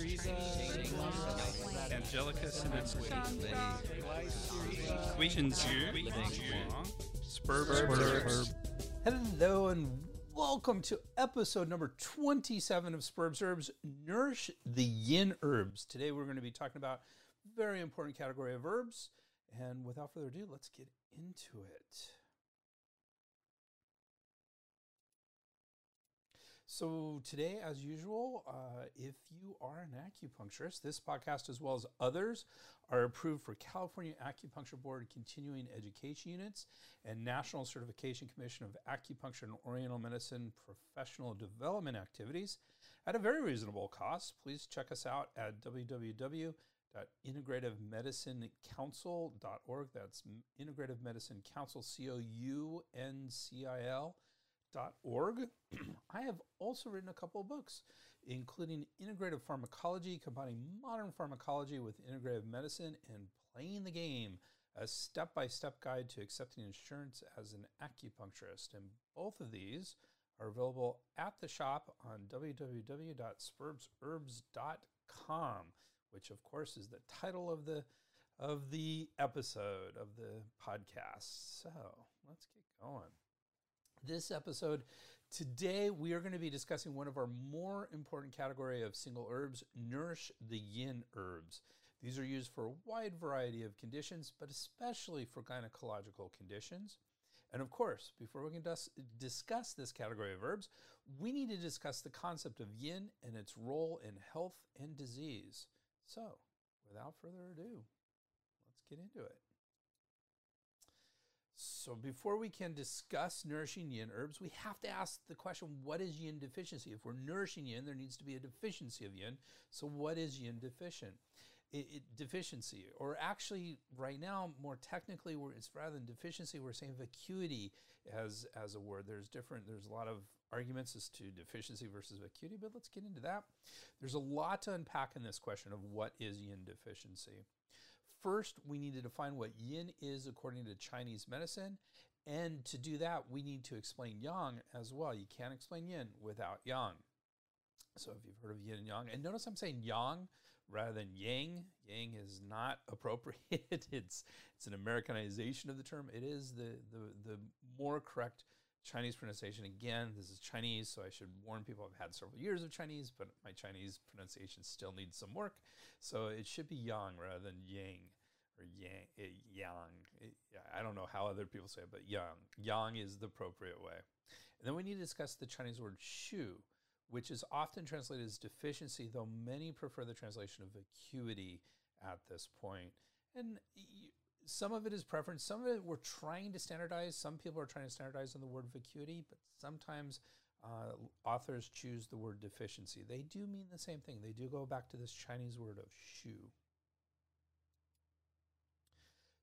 Teresa, Angelica Questions here. Spurb, Hello and welcome to episode number 27 of Spurbs Herbs Nourish the Yin Herbs. Today we're going to be talking about a very important category of herbs. And without further ado, let's get into it. So, today, as usual, uh, if you are an acupuncturist, this podcast, as well as others, are approved for California Acupuncture Board continuing education units and National Certification Commission of Acupuncture and Oriental Medicine professional development activities at a very reasonable cost. Please check us out at www.integrativemedicinecouncil.org. That's Integrative Medicine Council, C O U N C I L org. I have also written a couple of books, including Integrative Pharmacology, combining modern pharmacology with integrative medicine and playing the game, a step by step guide to accepting insurance as an acupuncturist. And both of these are available at the shop on www.spurbsherbs.com, which of course is the title of the of the episode of the podcast. So let's get going this episode. Today, we are going to be discussing one of our more important category of single herbs, nourish the yin herbs. These are used for a wide variety of conditions, but especially for gynecological conditions. And of course, before we can dis- discuss this category of herbs, we need to discuss the concept of yin and its role in health and disease. So, without further ado, let's get into it. So, before we can discuss nourishing yin herbs, we have to ask the question what is yin deficiency? If we're nourishing yin, there needs to be a deficiency of yin. So, what is yin deficient? It, it, deficiency, or actually, right now, more technically, it's rather than deficiency, we're saying vacuity as, as a word. There's different, there's a lot of arguments as to deficiency versus vacuity, but let's get into that. There's a lot to unpack in this question of what is yin deficiency. First, we need to define what yin is according to Chinese medicine. And to do that, we need to explain yang as well. You can't explain yin without yang. So if you've heard of yin and yang, and notice I'm saying yang rather than yang. Yang is not appropriate. it's it's an Americanization of the term. It is the the the more correct Chinese pronunciation. Again, this is Chinese, so I should warn people I've had several years of Chinese, but my Chinese pronunciation still needs some work. So it should be yang rather than yang or yang. Eh, yang. It, I don't know how other people say it, but yang. Yang is the appropriate way. And then we need to discuss the Chinese word shu, which is often translated as deficiency, though many prefer the translation of vacuity at this point. And some of it is preference. Some of it we're trying to standardize. Some people are trying to standardize on the word vacuity, but sometimes uh, authors choose the word deficiency. They do mean the same thing. They do go back to this Chinese word of shu.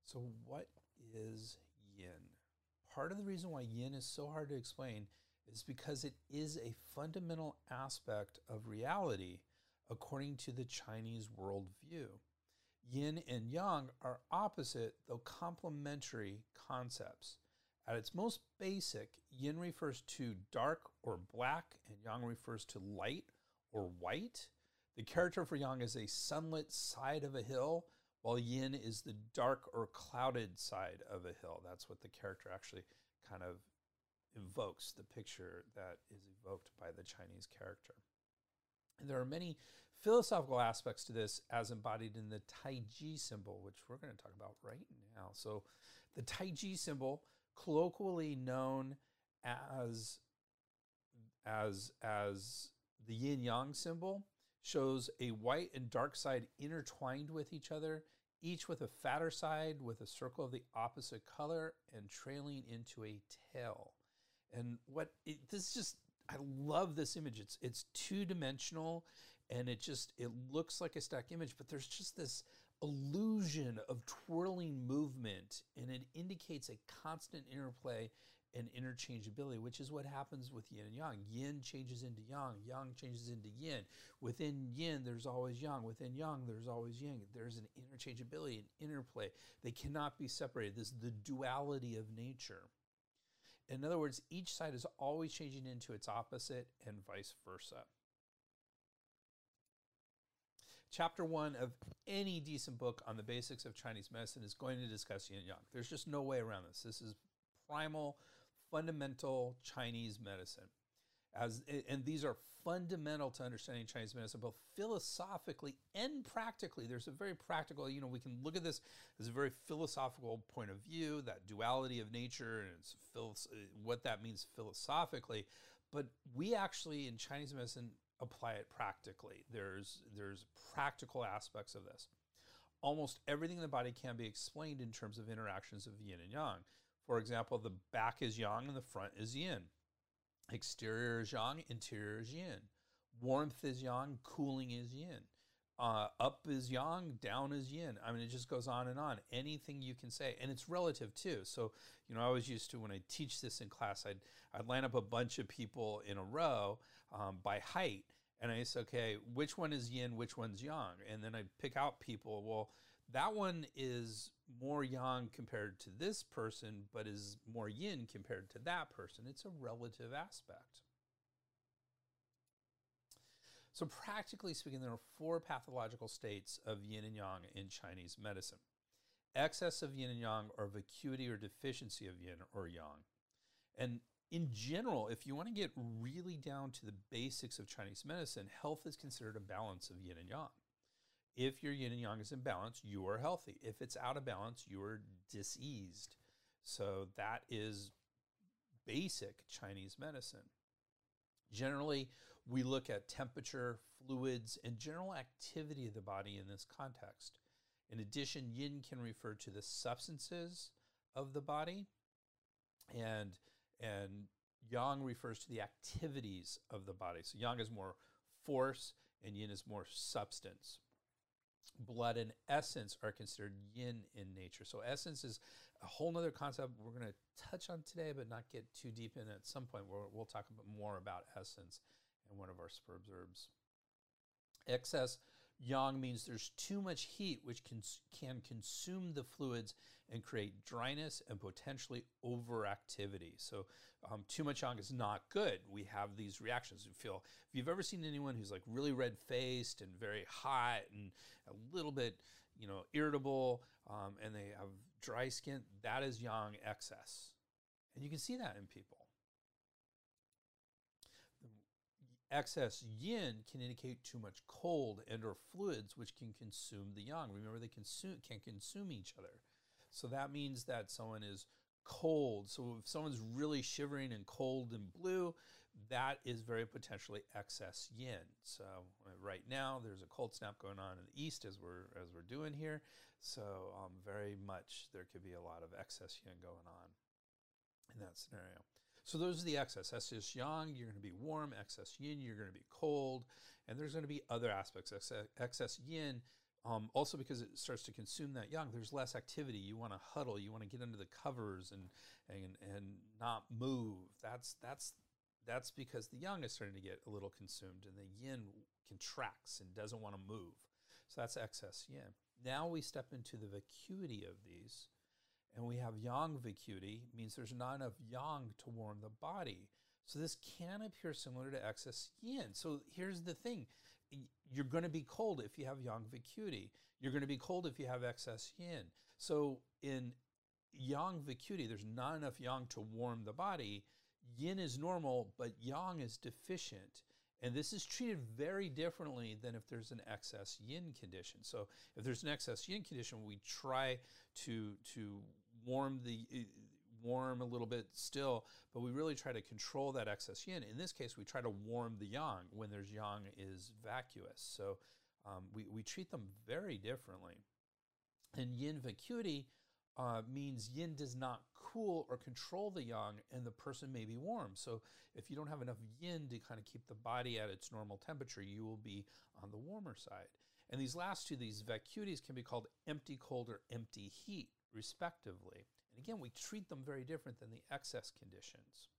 So, what is yin? Part of the reason why yin is so hard to explain is because it is a fundamental aspect of reality according to the Chinese worldview. Yin and yang are opposite, though complementary concepts. At its most basic, yin refers to dark or black, and yang refers to light or white. The character for yang is a sunlit side of a hill, while yin is the dark or clouded side of a hill. That's what the character actually kind of evokes, the picture that is evoked by the Chinese character. There are many philosophical aspects to this as embodied in the Tai Chi symbol, which we're going to talk about right now. So, the Tai Chi symbol, colloquially known as as as the yin yang symbol, shows a white and dark side intertwined with each other, each with a fatter side with a circle of the opposite color and trailing into a tail. And what it, this just I love this image. It's it's two dimensional and it just it looks like a stack image but there's just this illusion of twirling movement and it indicates a constant interplay and interchangeability which is what happens with yin and yang. Yin changes into yang yang changes into yin. Within yin there's always yang. Within yang there's always yin. There's an interchangeability an interplay. They cannot be separated. This is the duality of nature in other words each side is always changing into its opposite and vice versa chapter one of any decent book on the basics of Chinese medicine is going to discuss yin yang. There's just no way around this. This is primal, fundamental Chinese medicine. As, and these are fundamental to understanding Chinese medicine, both philosophically and practically. There's a very practical, you know, we can look at this as a very philosophical point of view, that duality of nature and it's uh, what that means philosophically. But we actually in Chinese medicine apply it practically. There's there's practical aspects of this. Almost everything in the body can be explained in terms of interactions of yin and yang. For example, the back is yang and the front is yin. Exterior is yang, interior is yin. Warmth is yang, cooling is yin. Uh, up is yang, down is yin. I mean, it just goes on and on. Anything you can say, and it's relative too. So, you know, I was used to when I teach this in class, I'd I'd line up a bunch of people in a row um, by height, and I say, okay, which one is yin, which one's yang, and then I'd pick out people. Well, that one is more yang compared to this person, but is more yin compared to that person. It's a relative aspect. So, practically speaking, there are four pathological states of yin and yang in Chinese medicine excess of yin and yang, or vacuity or deficiency of yin or yang. And in general, if you want to get really down to the basics of Chinese medicine, health is considered a balance of yin and yang. If your yin and yang is in balance, you are healthy. If it's out of balance, you are diseased. So that is basic Chinese medicine. Generally, we look at temperature, fluids, and general activity of the body in this context. In addition, yin can refer to the substances of the body, and, and yang refers to the activities of the body. So yang is more force, and yin is more substance blood and essence are considered yin in nature. So essence is a whole nother concept we're going to touch on today, but not get too deep in. At some point, we'll, we'll talk more about essence in one of our superbs herbs. Excess yang means there's too much heat, which can, can consume the fluids and create dryness and potentially overactivity. So, um, too much yang is not good. We have these reactions. We feel, if you've ever seen anyone who's like really red faced and very hot and a little bit, you know, irritable, um, and they have dry skin, that is yang excess. And you can see that in people. Excess yin can indicate too much cold and or fluids which can consume the yang. Remember they consume can consume each other. So that means that someone is cold. So if someone's really shivering and cold and blue that is very potentially excess yin. So uh, right now there's a cold snap going on in the east as we're as we're doing here. So um, very much there could be a lot of excess yin going on in that scenario so those are the excess. Excess yang, you're going to be warm. Excess yin, you're going to be cold. And there's going to be other aspects. Excess yin, um, also because it starts to consume that yang, there's less activity. You want to huddle. You want to get under the covers and and and not move. That's that's that's because the yang is starting to get a little consumed, and the yin contracts and doesn't want to move. So that's excess yin. Now we step into the vacuity of these and we have yang vacuity, means there's not enough yang to warm the body. So this can appear similar to excess yin. So here's the thing. You're going to be cold if you have yang vacuity. You're going to be cold if you have excess yin. So in yang vacuity, there's not enough yang to warm the body. Yin is normal, but yang is deficient. And this is treated very differently than if there's an excess yin condition. So if there's an excess yin condition, we try to to warm the warm a little bit still, but we really try to control that excess yin. In this case, we try to warm the yang when there's yang is vacuous. So um, we, we treat them very differently. And yin vacuity uh, means yin does not cool or control the yang, and the person may be warm. So if you don't have enough yin to kind of keep the body at its normal temperature, you will be on the warmer side. And these last two, these vacuities, can be called empty cold or empty heat respectively. And again, we treat them very different than the excess conditions.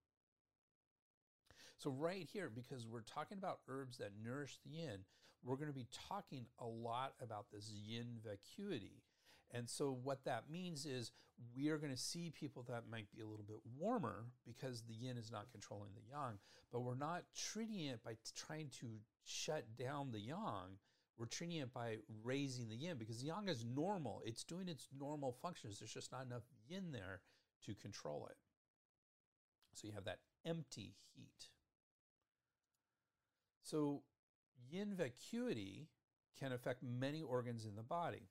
So, right here, because we're talking about herbs that nourish the yin, we're going to be talking a lot about this yin vacuity. And so, what that means is we are going to see people that might be a little bit warmer because the yin is not controlling the yang, but we're not treating it by trying to shut down the yang. we're treating it by raising the yin because the yang is normal. It's doing its normal functions. There's just not enough yin there to control it. So you have that empty heat. So yin vacuity can affect many organs in the body,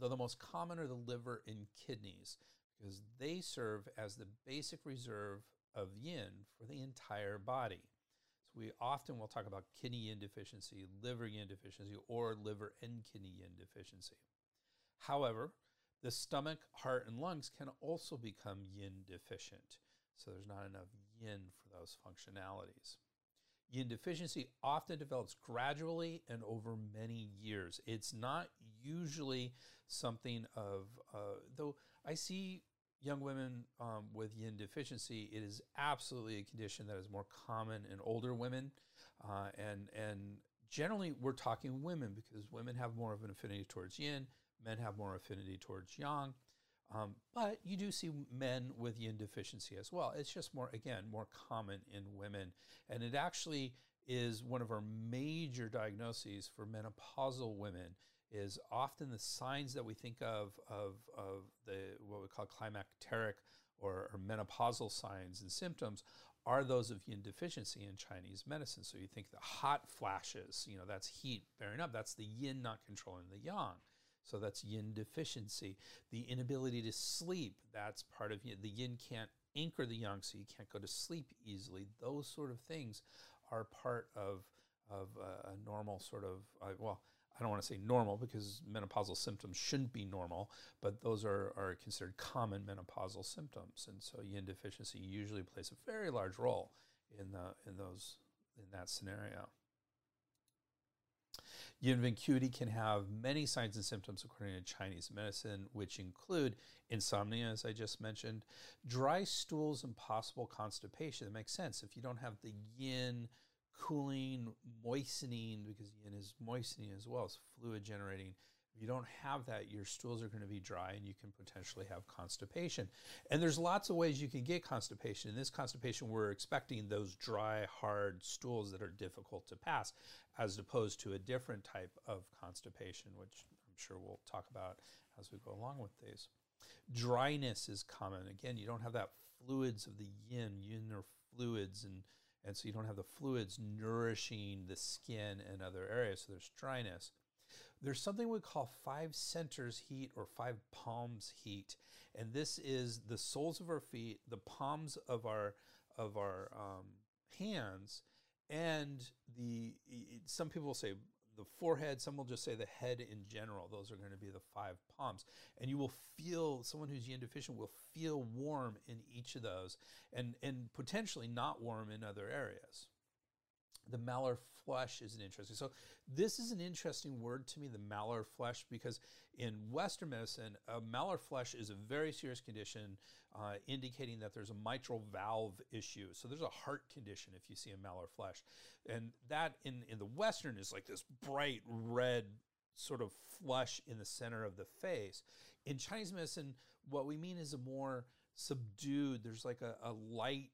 though the most common are the liver and kidneys because they serve as the basic reserve of yin for the entire body. So we often will talk about kidney yin deficiency, liver yin deficiency, or liver and kidney yin deficiency. However, the stomach, heart, and lungs can also become yin deficient. So there's not enough yin for those functionalities. Yin deficiency often develops gradually and over many years. It's not usually something of, uh, though I see young women um, with yin deficiency, it is absolutely a condition that is more common in older women. Uh, and, and generally, we're talking women because women have more of an affinity towards yin, men have more affinity towards yang. Um, but you do see men with yin deficiency as well. It's just more, again, more common in women. And it actually is one of our major diagnoses for menopausal women is often the signs that we think of of, of the what we call climacteric or, or menopausal signs and symptoms are those of yin deficiency in Chinese medicine. So you think the hot flashes, you know, that's heat bearing up. That's the yin not controlling the yang. So that's yin deficiency. The inability to sleep, that's part of yin. The yin can't anchor the yang, so you can't go to sleep easily. Those sort of things are part of, of a normal sort of, uh, well, I don't want to say normal because menopausal symptoms shouldn't be normal, but those are, are considered common menopausal symptoms. And so yin deficiency usually plays a very large role in, the, in, those, in that scenario. Yin vacuity can have many signs and symptoms according to Chinese medicine, which include insomnia, as I just mentioned, dry stools, and possible constipation. That makes sense. If you don't have the yin cooling, moistening, because yin is moistening as well as fluid generating. If you don't have that, your stools are going to be dry and you can potentially have constipation. And there's lots of ways you can get constipation. In this constipation, we're expecting those dry, hard stools that are difficult to pass, as opposed to a different type of constipation, which I'm sure we'll talk about as we go along with these. Dryness is common. Again, you don't have that fluids of the yin, yin or fluids and and so you don't have the fluids nourishing the skin and other areas, so there's dryness. There's something we call five centers heat or five palms heat, and this is the soles of our feet, the palms of our of our um, hands, and the. Some people say the forehead, some will just say the head in general. Those are going to be the five palms. And you will feel, someone who's yin deficient will feel warm in each of those and, and potentially not warm in other areas. The malar flush is an interesting. So this is an interesting word to me, the malar flush, because in Western medicine, a malar flush is a very serious condition, uh, indicating that there's a mitral valve issue. So there's a heart condition if you see a malar flush, and that in in the Western is like this bright red sort of flush in the center of the face. In Chinese medicine, what we mean is a more subdued. There's like a, a light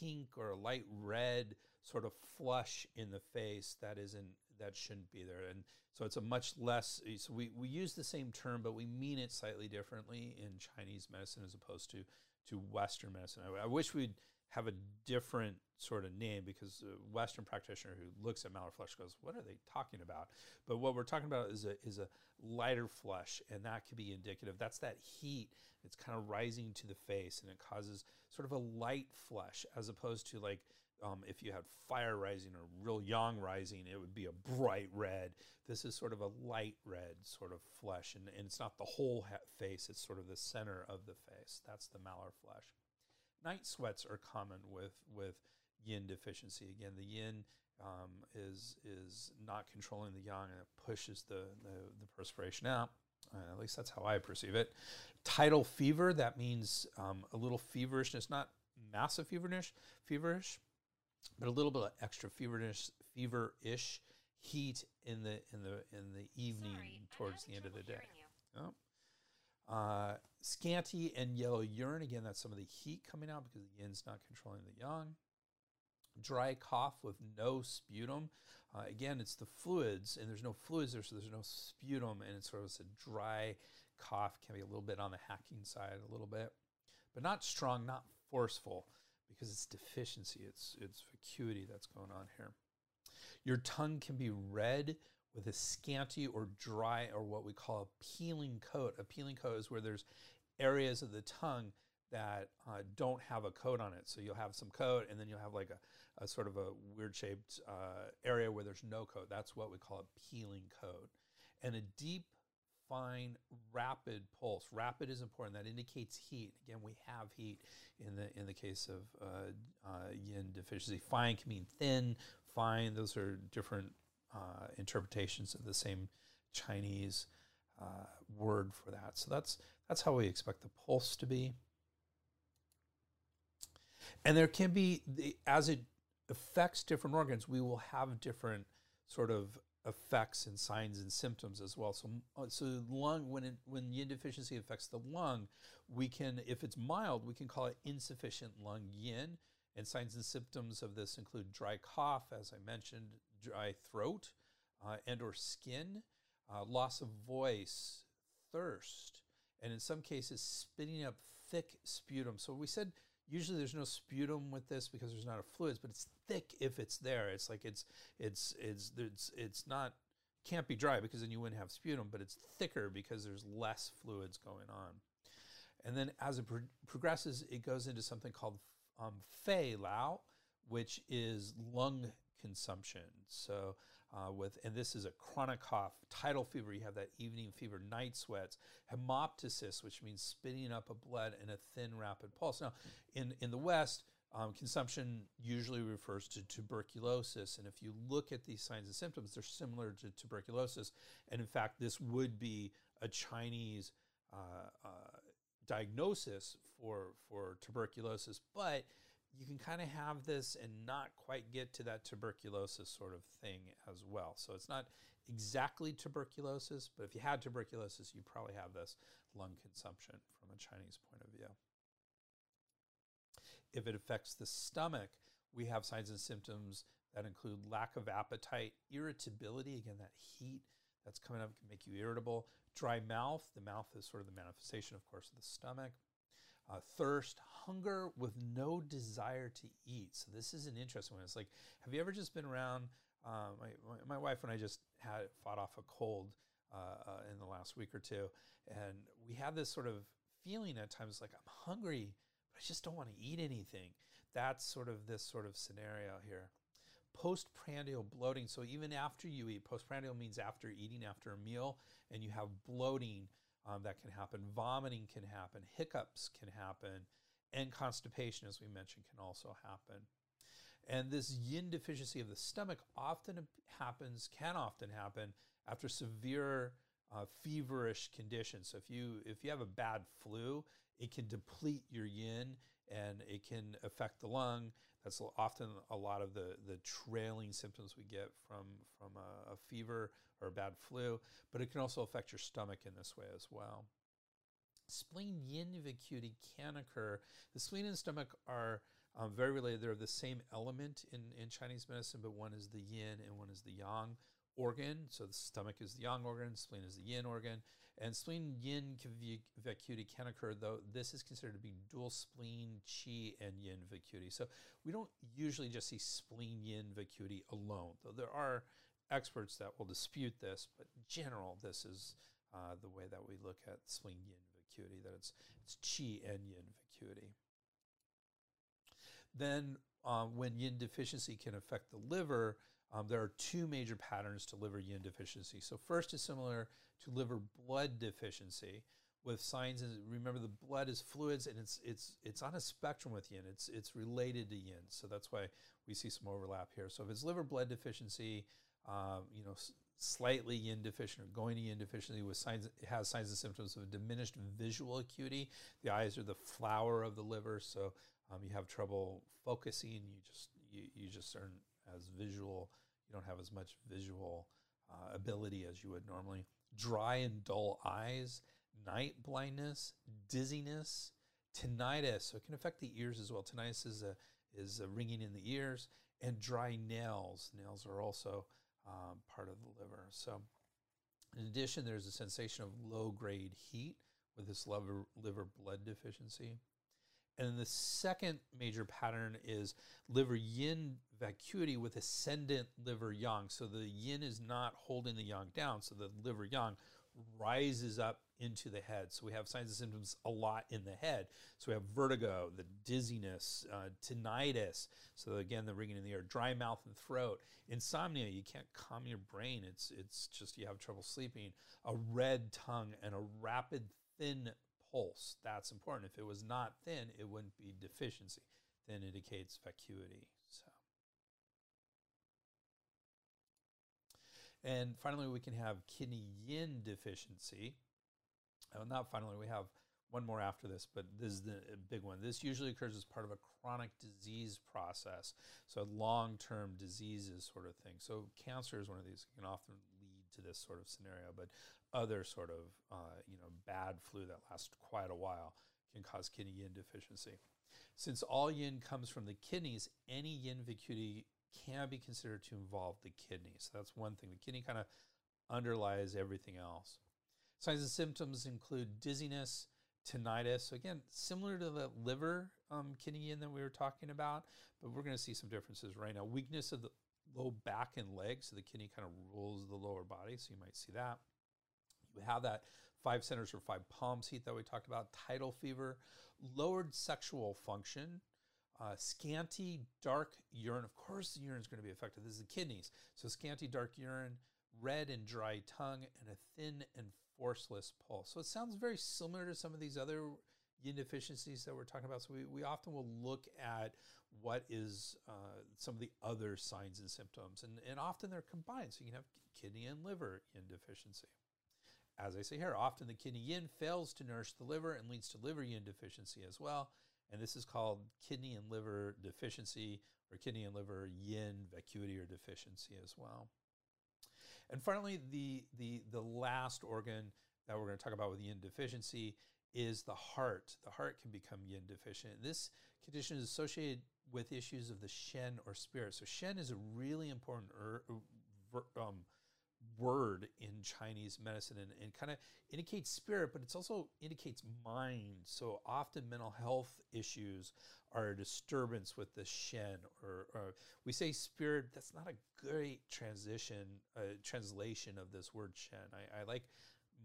pink or a light red sort of flush in the face that isn't that shouldn't be there. And so it's a much less so we, we use the same term but we mean it slightly differently in chinese medicine as opposed to to western medicine. I, I wish we'd have a different sort of name because a western practitioner who looks at malar flush goes what are they talking about? But what we're talking about is a is a lighter flush and that could be indicative. That's that heat. It's kind of rising to the face and it causes sort of a light flush as opposed to like um, if you had fire rising or real yang rising, it would be a bright red. This is sort of a light red sort of flush, and, and it's not the whole face, it's sort of the center of the face. That's the malar flush. Night sweats are common with, with yin deficiency. Again, the yin um, is, is not controlling the yang and it pushes the, the, the perspiration out. Uh, at least that's how I perceive it. Tidal fever, that means um, a little feverishness, not massive feverish, feverish, but a little bit of extra feverish, feverish heat in the in the in the evening Sorry, towards the end of the day. Oh. Uh, scanty and yellow urine. Again, that's some of the heat coming out because the yin's not controlling the yang. Dry cough with no sputum. Uh, again, it's the fluids, and there's no fluids there, so there's no sputum, and it's sort of a dry cough. Can be a little bit on the hacking side, a little bit, but not strong, not forceful, because it's deficiency. It's it's vacuity that's going on here. Your tongue can be red with a scanty or dry or what we call a peeling coat. A peeling coat is where there's areas of the tongue that uh, don't have a coat on it. So you'll have some coat and then you'll have like a, a sort of a weird shaped uh, area where there's no coat. That's what we call a peeling coat. And a deep, fine, rapid pulse. Rapid is important. That indicates heat. Again, we have heat in the in the case of uh, uh yin deficiency. Fine can mean thin, fine. Those are different uh, interpretations of the same Chinese uh, word for that. So that's that's how we expect the pulse to be. And there can be, the, as it affects different organs, we will have different sort of effects and signs and symptoms as well. So, uh, so lung, when it, when yin deficiency affects the lung, we can, if it's mild, we can call it insufficient lung yin. And signs and symptoms of this include dry cough, as I mentioned, dry throat, uh, and or skin, uh, loss of voice, thirst, and in some cases spitting up thick sputum. So we said usually there's no sputum with this because there's not a fluids, but it's thick if it's there. It's like it's it's it's it's it's not can't be dry because then you wouldn't have sputum, but it's thicker because there's less fluids going on. And then as it pro progresses, it goes into something called um, fei lao, which is lung consumption. So uh, with, and this is a chronic cough, tidal fever, you have that evening fever, night sweats, hemoptysis, which means spitting up of blood and a thin, rapid pulse. Now, in, in the West, um, consumption usually refers to tuberculosis. And if you look at these signs and symptoms, they're similar to tuberculosis. And in fact, this would be a Chinese uh, uh, diagnosis for, for tuberculosis. But you can kind of have this and not quite get to that tuberculosis sort of thing as well. So it's not exactly tuberculosis, but if you had tuberculosis, you probably have this lung consumption from a Chinese point of view. If it affects the stomach, we have signs and symptoms that include lack of appetite, irritability, again, that heat that's coming up can make you irritable, dry mouth, the mouth is sort of the manifestation, of course, of the stomach, uh, thirst, hunger with no desire to eat. So this is an interesting one. It's like, have you ever just been around? Uh, my, my, my, wife and I just had fought off a cold uh, uh, in the last week or two, and we had this sort of feeling at times like I'm hungry, I just don't want to eat anything. That's sort of this sort of scenario here. Postprandial bloating. So even after you eat, postprandial means after eating, after a meal, and you have bloating um, that can happen. Vomiting can happen. Hiccups can happen. And constipation, as we mentioned, can also happen. And this yin deficiency of the stomach often happens, can often happen after severe uh, feverish conditions. So if you if you have a bad flu, it can deplete your yin and it can affect the lung. That's often a lot of the the trailing symptoms we get from from a, a fever or a bad flu, but it can also affect your stomach in this way as well. Spleen yin vacuity can occur. The spleen and stomach are um, very related. They're the same element in, in Chinese medicine, but one is the yin and one is the yang organ. So the stomach is the yang organ, spleen is the yin organ. And spleen yin vacuity can occur, though this is considered to be dual spleen qi and yin vacuity. So we don't usually just see spleen yin vacuity alone, though there are experts that will dispute this, but general, this is uh, the way that we look at spleen yin vacuity, that it's, it's qi and yin vacuity. Then, um, when yin deficiency can affect the liver, um, there are two major patterns to liver yin deficiency. So, first is similar to liver blood deficiency with signs and remember the blood is fluids and it's it's it's on a spectrum with yin it's it's related to yin so that's why we see some overlap here so if it's liver blood deficiency um, you know, slightly yin deficient or going to yin deficiency with signs has signs and symptoms of diminished visual acuity. The eyes are the flower of the liver, so um, you have trouble focusing. You just you, you just aren't as visual. You don't have as much visual uh, ability as you would normally. Dry and dull eyes, night blindness, dizziness, tinnitus. So it can affect the ears as well. Tinnitus is a is a ringing in the ears and dry nails. Nails are also um, part of the liver. So, in addition, there's a sensation of low grade heat with this liver, liver blood deficiency. And then the second major pattern is liver yin vacuity with ascendant liver yang. So the yin is not holding the yang down, so the liver yang rises up into the head. So we have signs and symptoms a lot in the head. So we have vertigo, the dizziness, uh, tinnitus. So again, the ringing in the ear, dry mouth and throat, insomnia. You can't calm your brain. It's it's just you have trouble sleeping. A red tongue and a rapid thin pulse. That's important. If it was not thin, it wouldn't be deficiency. Thin indicates vacuity. So. And finally, we can have kidney yin deficiency. Uh, not finally, we have one more after this, but this is the big one. This usually occurs as part of a chronic disease process, so long-term diseases sort of thing. So cancer is one of these. It can often lead to this sort of scenario, but other sort of uh, you know bad flu that lasts quite a while can cause kidney yin deficiency. Since all yin comes from the kidneys, any yin vacuity can be considered to involve the kidney. So that's one thing. The kidney kind of underlies everything else. Signs and symptoms include dizziness, tinnitus. So again, similar to the liver um, kidney yin that we were talking about, but we're going to see some differences right now. Weakness of the low back and legs, so the kidney kind of rules the lower body, so you might see that. We have that five centers or five palms heat that we talked about, tidal fever, lowered sexual function, uh, scanty dark urine. Of course, the urine is going to be affected. This is the kidneys. So, scanty dark urine, red and dry tongue, and a thin and forceless pulse. So, it sounds very similar to some of these other yin deficiencies that we're talking about. So, we, we often will look at what is uh, some of the other signs and symptoms, and, and often they're combined. So, you can have kidney and liver yin deficiency. As I say here, often the kidney yin fails to nourish the liver and leads to liver yin deficiency as well. And this is called kidney and liver deficiency or kidney and liver yin vacuity or deficiency as well. And finally, the, the, the last organ that we're going to talk about with yin deficiency is the heart. The heart can become yin deficient. This condition is associated with issues of the shen or spirit. So shen is a really important er, um, word in Chinese medicine and, and kind of indicates spirit, but it also indicates mind. So often mental health issues are a disturbance with the Shen, or, or we say spirit. That's not a great transition uh, translation of this word Shen. I, I, like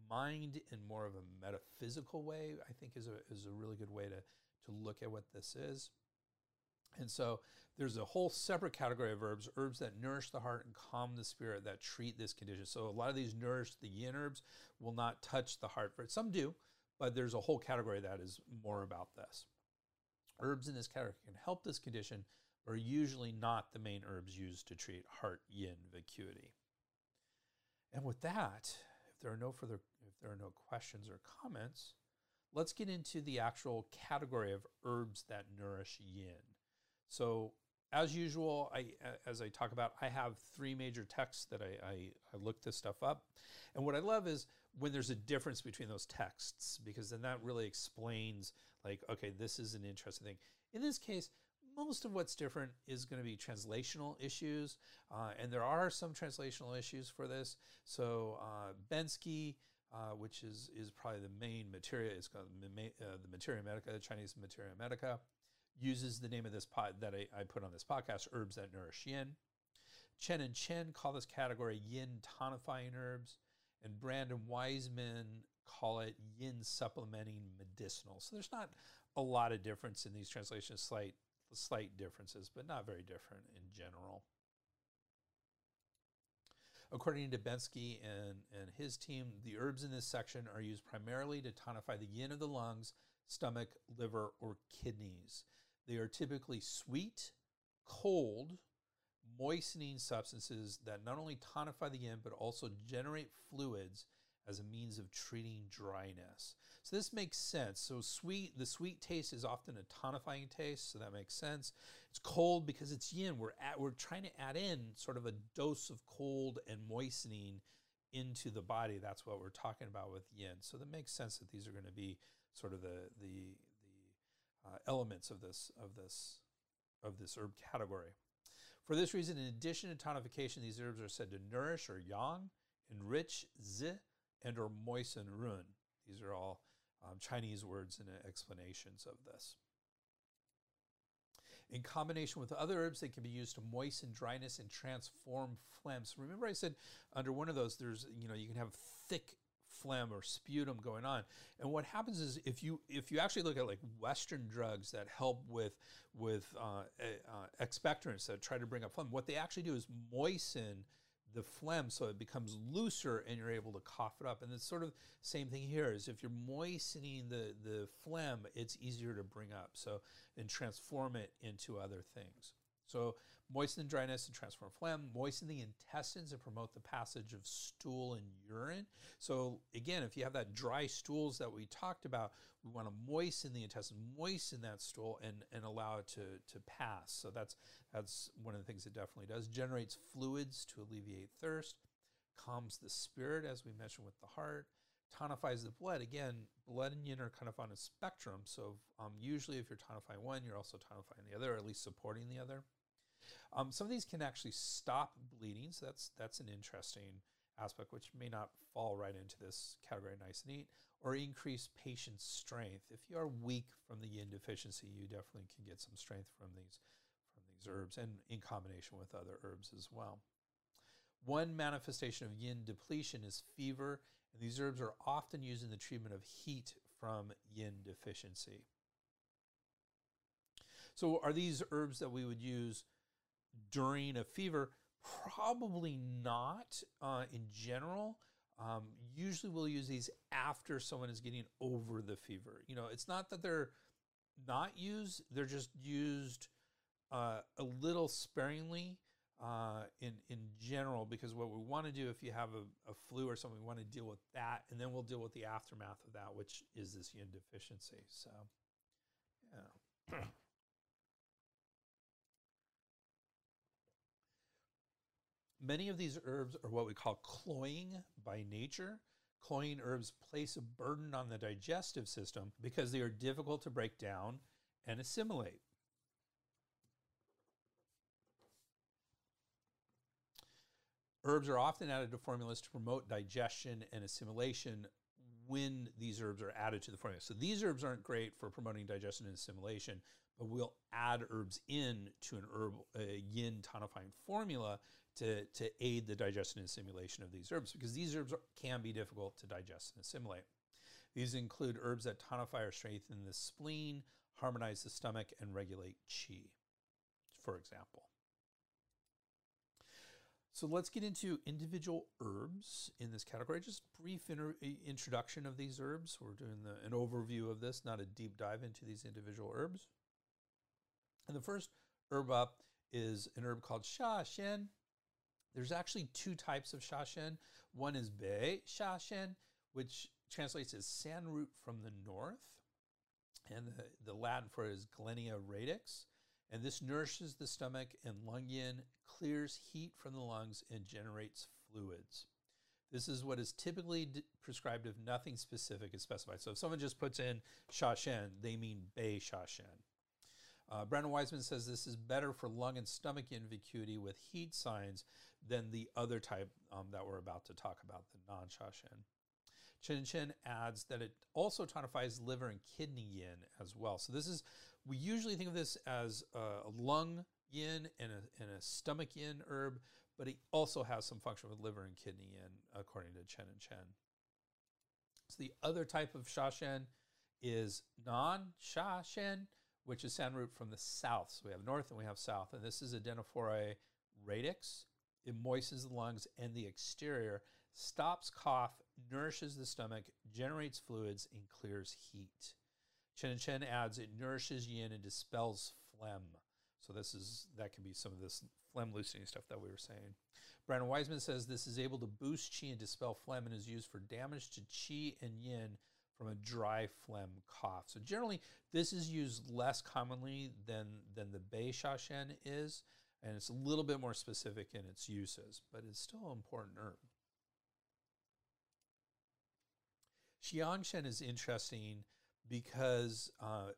mind in more of a metaphysical way. I think is a is a really good way to to look at what this is. And so there's a whole separate category of herbs, herbs that nourish the heart and calm the spirit that treat this condition. So a lot of these nourish the yin herbs will not touch the heart. Some do, but there's a whole category that is more about this. Herbs in this category can help this condition, are usually not the main herbs used to treat heart yin vacuity. And with that, if there are no further if there are no questions or comments, let's get into the actual category of herbs that nourish yin. So as usual, I, as I talk about, I have three major texts that I, I, I look this stuff up. And what I love is when there's a difference between those texts, because then that really explains, like, okay, this is an interesting thing. In this case, most of what's different is going to be translational issues, uh, and there are some translational issues for this. So uh, Bensky, uh, which is is probably the main materia, is called uh, the Materia Medica, the Chinese Materia Medica uses the name of this pod that I, I put on this podcast, herbs that nourish yin. Chen and Chen call this category yin tonifying herbs, and Brand and Wiseman call it yin supplementing medicinal. So there's not a lot of difference in these translations, slight slight differences, but not very different in general. According to Bensky and, and his team, the herbs in this section are used primarily to tonify the yin of the lungs, stomach, liver, or kidneys. They are typically sweet, cold, moistening substances that not only tonify the yin but also generate fluids as a means of treating dryness. So this makes sense. So sweet, the sweet taste is often a tonifying taste, so that makes sense. It's cold because it's yin. We're at, we're trying to add in sort of a dose of cold and moistening into the body. That's what we're talking about with yin. So that makes sense that these are going to be sort of the the uh, elements of this of this of this herb category. For this reason, in addition to tonification, these herbs are said to nourish or yang, enrich zi, and or moisten run. These are all um, Chinese words and explanations of this. In combination with other herbs, they can be used to moisten dryness and transform phlegm. So remember I said under one of those, there's, you know, you can have thick phlegm or sputum going on. And what happens is if you if you actually look at like Western drugs that help with with uh, uh, expectorants that try to bring up phlegm, what they actually do is moisten the phlegm so it becomes looser and you're able to cough it up. And it's sort of same thing here is if you're moistening the, the phlegm, it's easier to bring up. So and transform it into other things. So moisten dryness and transform phlegm, moisten the intestines and promote the passage of stool and urine. So again, if you have that dry stools that we talked about, we want to moisten the intestine, moisten that stool and, and allow it to, to pass. So that's, that's one of the things it definitely does. Generates fluids to alleviate thirst, calms the spirit, as we mentioned with the heart, tonifies the blood. Again, blood and yin are kind of on a spectrum. So um, usually if you're tonifying one, you're also tonifying the other, or at least supporting the other. Um, some of these can actually stop bleeding, so that's that's an interesting aspect, which may not fall right into this category nice and neat, or increase patient strength. If you are weak from the yin deficiency, you definitely can get some strength from these from these herbs, and in combination with other herbs as well. One manifestation of yin depletion is fever, and these herbs are often used in the treatment of heat from yin deficiency. So, are these herbs that we would use during a fever? Probably not uh, in general. Um, usually we'll use these after someone is getting over the fever. You know, it's not that they're not used, they're just used uh, a little sparingly uh, in, in general because what we want to do if you have a, a flu or something, we want to deal with that and then we'll deal with the aftermath of that, which is this yin deficiency. So, yeah. Many of these herbs are what we call cloying by nature. Cloying herbs place a burden on the digestive system because they are difficult to break down and assimilate. Herbs are often added to formulas to promote digestion and assimilation when these herbs are added to the formula. So these herbs aren't great for promoting digestion and assimilation, but we'll add herbs in to an herb a yin tonifying formula to, to aid the digestion and assimilation of these herbs because these herbs can be difficult to digest and assimilate. These include herbs that tonify or strengthen the spleen, harmonize the stomach, and regulate qi, for example. So let's get into individual herbs in this category. Just brief introduction of these herbs. We're doing the, an overview of this, not a deep dive into these individual herbs. And the first herb up is an herb called Sha Shen. There's actually two types of Shashen. One is Bei Shashen, which translates as sand root from the north. And the, the Latin for it is Glehniae radix. And this nourishes the stomach and lung yin, clears heat from the lungs, and generates fluids. This is what is typically prescribed if nothing specific is specified. So if someone just puts in Sha Shen, they mean Bei Sha Shen. Uh, Brand and Wiseman says this is better for lung and stomach yin vacuity with heat signs than the other type um, that we're about to talk about, the Nan-Sha Shen. Chen Chen adds that it also tonifies liver and kidney yin as well. So this is, we usually think of this as a lung yin and a, and a stomach yin herb, but it also has some function with liver and kidney yin, according to Chen and Chen. So the other type of Sha Shen is Nan-Sha Shen, which is sand root from the south. So we have north and we have south, and this is Adenophora radix. It moistens the lungs and the exterior, stops cough, nourishes the stomach, generates fluids, and clears heat. Chen and Chen adds it nourishes yin and dispels phlegm. So this is that can be some of this phlegm loosening stuff that we were saying. Brand and Wiseman says this is able to boost qi and dispel phlegm and is used for damage to qi and yin from a dry phlegm cough. So generally, this is used less commonly than than the Bei Shen is and it's a little bit more specific in its uses, but it's still an important herb. Xiyangshen is interesting because uh,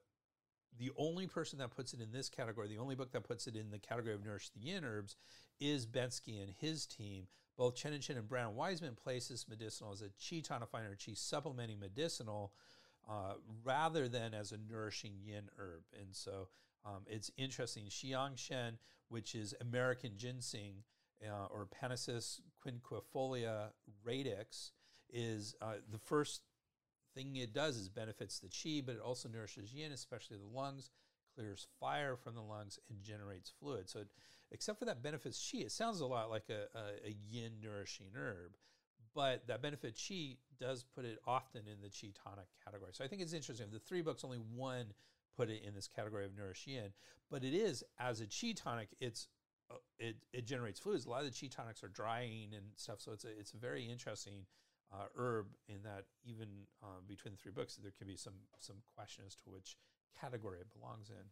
the only person that puts it in this category, the only book that puts it in the category of nourish the yin herbs, is Bensky and his team. Both Chen and Brand and Wiseman place this medicinal as a qi tonifying or qi supplementing medicinal uh, rather than as a nourishing yin herb. And so um, it's interesting. Xi Yang Shen, which is American ginseng uh, or Panacea quinquefolia radix, is uh, the first thing it does is benefits the qi, but it also nourishes yin, especially the lungs, clears fire from the lungs, and generates fluid. So, it, except for that benefits qi, it sounds a lot like a, a, a yin nourishing herb, but that benefit qi does put it often in the qi tonic category. So I think it's interesting. The three books, only one put it in this category of nourish yin, but it is as a qi tonic. It's uh, it, it generates fluids. A lot of the qi tonics are drying and stuff, so it's a, it's a very interesting uh, herb in that even uh, between the three books, there can be some some question as to which category it belongs in.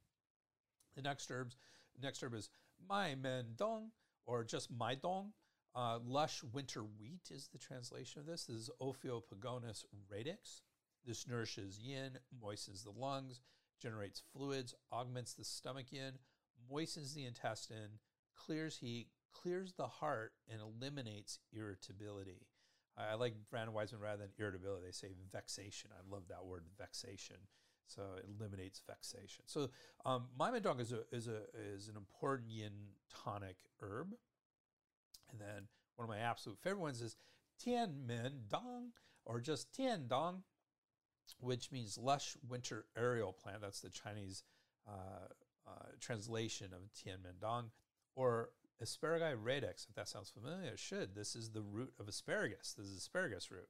The next herbs, next herb is Mai Men Dong, or just Mai Dong. Uh, lush winter wheat is the translation of this. This is Ophiopogonis radix. This nourishes yin, moistens the lungs, generates fluids, augments the stomach yin, moistens the intestine, clears heat, clears the heart, and eliminates irritability. I, like Brand and Wiseman rather than irritability. They say vexation. I love that word, vexation. So it eliminates vexation. So um, Maimendong is a is a is an important yin tonic herb. And then one of my absolute favorite ones is Tian Men Dong, or just Tian Dong, which means lush winter aerial plant. That's the Chinese uh, uh, translation of Tian Men Dong, or Asparagi radix, if that sounds familiar, it should. This is the root of asparagus. This is asparagus root.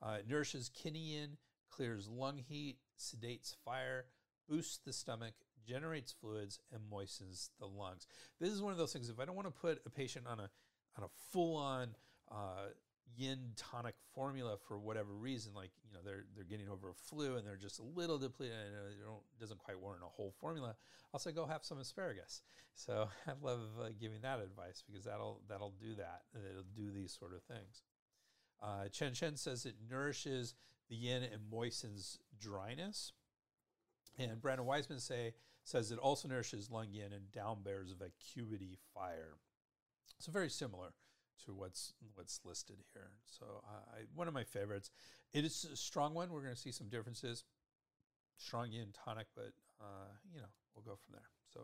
Uh, it nourishes kidney yin, clears lung heat, sedates fire, boosts the stomach, generates fluids, and moistens the lungs. This is one of those things. If I don't want to put a patient on a on a full on uh, yin tonic formula for whatever reason, like you know they're they're getting over a flu and they're just a little depleted and it doesn't quite warrant a whole formula, I'll say go have some asparagus. So I love uh, giving that advice because that'll that'll do that. It'll do these sort of things. Uh, Chen Chen says it nourishes the yin and moistens dryness. And Brand and Wiseman say says it also nourishes lung yin and down bears vacuity fire. So very similar to what's what's listed here. So I, one of my favorites. It is a strong one. We're going to see some differences. Strong yin tonic, but uh, you know we'll go from there. So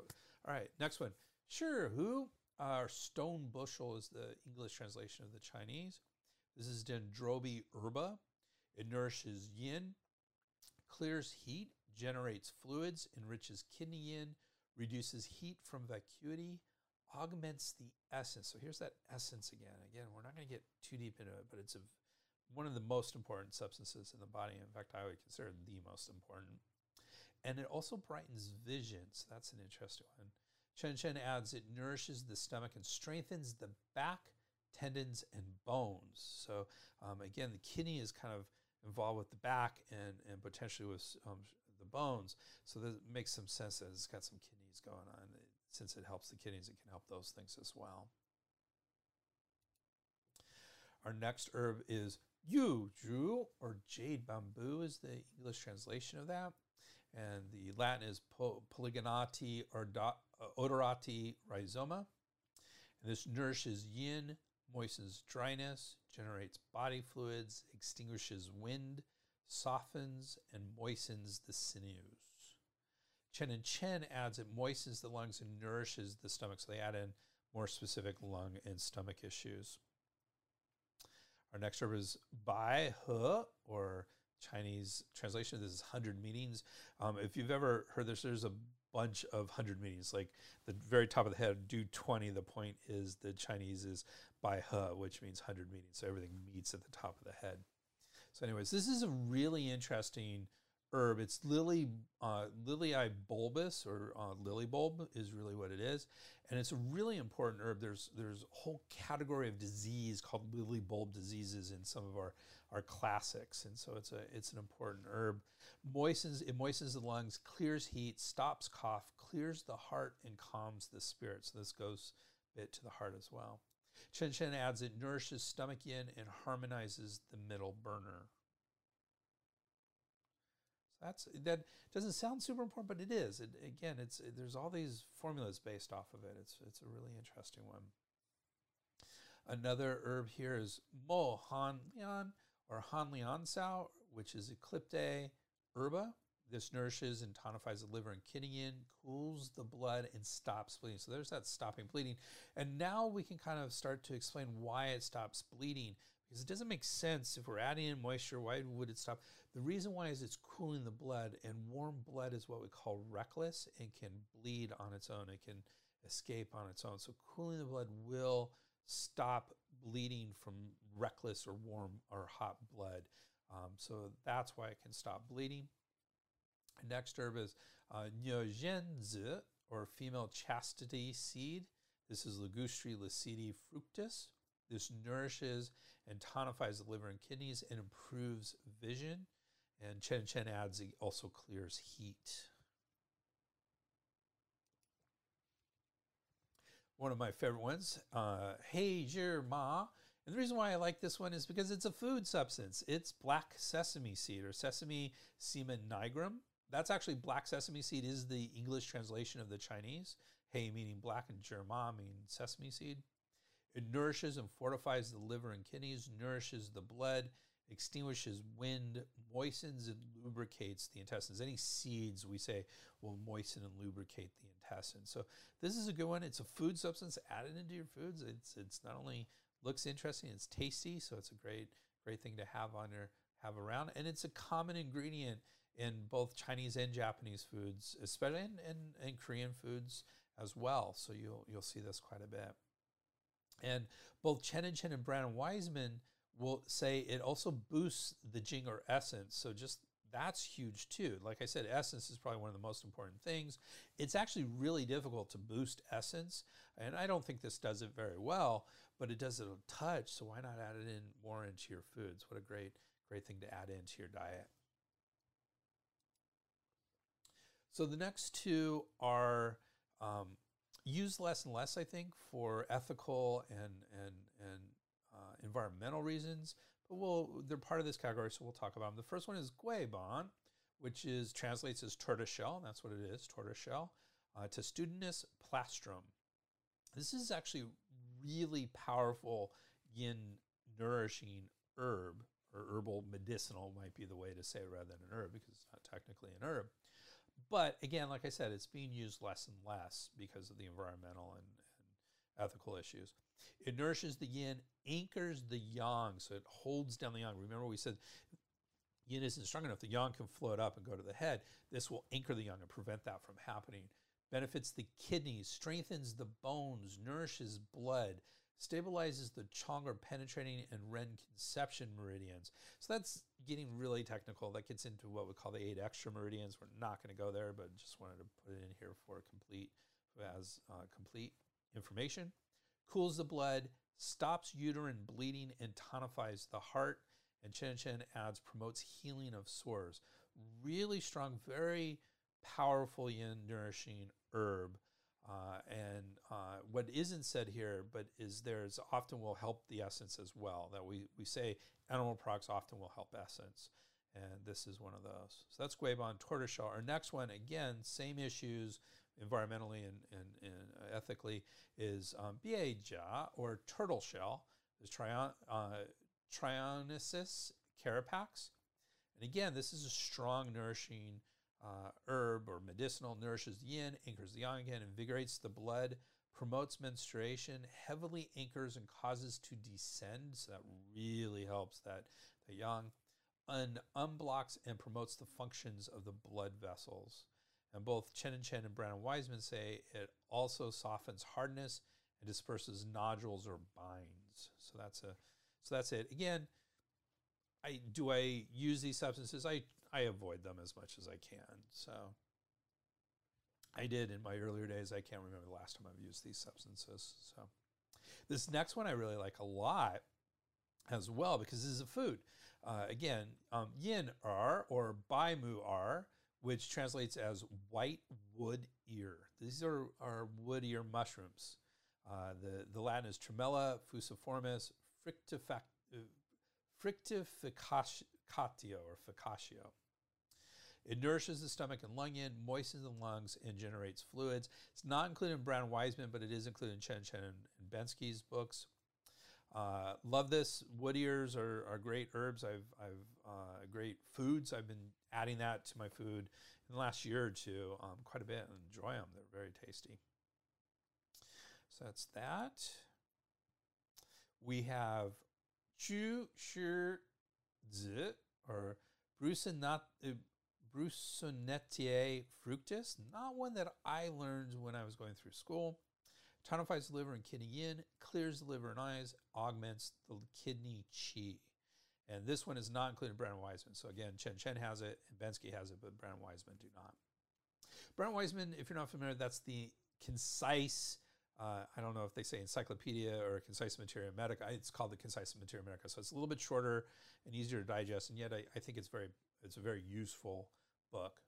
all right, next one. Sure, who? Our stone bushel is the English translation of the Chinese. This is Dendrobii herba. It nourishes yin, clears heat, generates fluids, enriches kidney yin, reduces heat from vacuity, augments the essence. So here's that essence again. Again, we're not going to get too deep into it, but it's a, one of the most important substances in the body. In fact, I would consider it the most important. And it also brightens vision. So that's an interesting one. Chen Chen adds it nourishes the stomach and strengthens the back, tendons, and bones. So um, again, the kidney is kind of involved with the back and, and potentially with um, the bones. So that makes some sense that it's got some kidneys going on since it helps the kidneys, it can help those things as well. Our next herb is yu zhu, or jade bamboo is the English translation of that. And the Latin is Polygonati or odorati rhizoma. And this nourishes yin, moistens dryness, generates body fluids, extinguishes wind, softens, and moistens the sinews. Chen and Chen adds it moistens the lungs and nourishes the stomach. So they add in more specific lung and stomach issues. Our next herb is Bai He, or Chinese translation. This is 100 meanings. Um, if you've ever heard this, there's a bunch of 100 meanings. Like the very top of the head, Du 20. The point is the Chinese is Bai He, which means 100 meanings. So everything meets at the top of the head. So, anyways, this is a really interesting herb. It's lily uh, lilii bulbus or uh, lily bulb is really what it is, and it's a really important herb. There's there's a whole category of disease called lily bulb diseases in some of our our classics, and so it's a it's an important herb. Moistens it moistens the lungs, clears heat, stops cough, clears the heart, and calms the spirit. So this goes a bit to the heart as well. Chen Chen adds it nourishes stomach yin and harmonizes the middle burner. so That's that doesn't sound super important, but it is. It, again, it's it, there's all these formulas based off of it. It's it's a really interesting one. Another herb here is Mo Han Lian or Han Lian Cao, which is Ecliptae herba. This nourishes and tonifies the liver and kidney in, cools the blood, and stops bleeding. So there's that stopping bleeding. And now we can kind of start to explain why it stops bleeding because it doesn't make sense if we're adding in moisture. Why would it stop? The reason why is it's cooling the blood, and warm blood is what we call reckless and can bleed on its own. It can escape on its own. So cooling the blood will stop bleeding from reckless or warm or hot blood. Um, so that's why it can stop bleeding. Next herb is uh, Nyogenzi, or female chastity seed. This is Ligustri lucidi fructus. This nourishes and tonifies the liver and kidneys and improves vision. And Chen Chen adds it also clears heat. One of my favorite ones, uh, Hey Ma. And the reason why I like this one is because it's a food substance. It's black sesame seed or Sesami semen nigrum. That's actually black sesame seed is the English translation of the Chinese. Hey meaning black and zhima meaning sesame seed. It nourishes and fortifies the liver and kidneys, nourishes the blood, extinguishes wind, moistens and lubricates the intestines. Any seeds we say will moisten and lubricate the intestines. So this is a good one. It's a food substance added into your foods. It's it's not only looks interesting, it's tasty, so it's a great great thing to have on your have around, and it's a common ingredient in both Chinese and Japanese foods, especially in, in, in Korean foods as well. So you'll you'll see this quite a bit. And both Chen and Chen and and Wiseman will say it also boosts the Jing or essence. So just that's huge too. Like I said, essence is probably one of the most important things. It's actually really difficult to boost essence, and I don't think this does it very well, but it does it a touch. So why not add it in more into your foods? What a great, great thing to add into your diet. So the next two are um, used less and less, I think, for ethical and and and uh, environmental reasons. We'll they're part of this category, so we'll talk about them. The first one is guiban, which is translates as tortoiseshell. That's what it is, tortoiseshell. Uh, Testudinis plastrum. This is actually really powerful yin nourishing herb or herbal medicinal might be the way to say rather than an herb because it's not technically an herb. But again, like I said, it's being used less and less because of the environmental and, and ethical issues. It nourishes the yin, anchors the yang, so it holds down the yang. Remember, we said yin isn't strong enough. The yang can float up and go to the head. This will anchor the yang and prevent that from happening. Benefits the kidneys, strengthens the bones, nourishes blood, stabilizes the Chong or penetrating and Ren conception meridians. So that's getting really technical. That gets into what we call the eight extra meridians. We're not going to go there, but just wanted to put it in here for complete as uh, complete information. Cools the blood, stops uterine bleeding, and tonifies the heart. And Chen Chen adds promotes healing of sores. Really strong, very powerful yin nourishing herb uh, and uh, what isn't said here, but is there's often will help the essence as well. That we, we say animal products often will help essence. And this is one of those. So that's Guiban tortoiseshell. Our next one, again, same issues environmentally and, and, and ethically, is um, or turtle shell. Is Trion, uh, carapax. And again, this is a strong, nourishing uh, herb or medicinal nourishes the yin, anchors the yang again, invigorates the blood, promotes menstruation, heavily anchors and causes to descend. So that really helps that the yang, unblocks and promotes the functions of the blood vessels. And both Chen and Chen and and Wiseman say it also softens hardness and disperses nodules or binds. So that's a so that's it. Again, I do I use these substances? I I avoid them as much as I can. So I did in my earlier days. I can't remember the last time I've used these substances. So this next one I really like a lot as well because this is a food. Uh, again, um, yin r or bai mu er, which translates as white wood ear. These are, are wood ear mushrooms. Uh, the, the Latin is Tremella fusiformis uh, or ficatio. It nourishes the stomach and lung yin, moistens the lungs, and generates fluids. It's not included in Brown Wiseman, but it is included in Chen Chen and, and Bensky's books. Uh, love this. Wood ears are, are great herbs. I've, I've uh, great foods. I've been adding that to my food in the last year or two um, quite a bit and enjoy them. They're very tasty. So that's that. We have Chu Shi Zi or Brucinat, uh, fructus, not one that I learned when I was going through school. Tonifies the liver and kidney yin, clears the liver and eyes, augments the kidney qi. And this one is not included in Brown Wiseman. So again, Chen Chen has it and Bensky has it, but Brown Wiseman do not. Brown Wiseman, if you're not familiar, that's the concise, uh, I don't know if they say encyclopedia or concise materia medica. It's called the concise materia medica. So it's a little bit shorter and easier to digest. And yet I, I think it's very, it's a very useful book.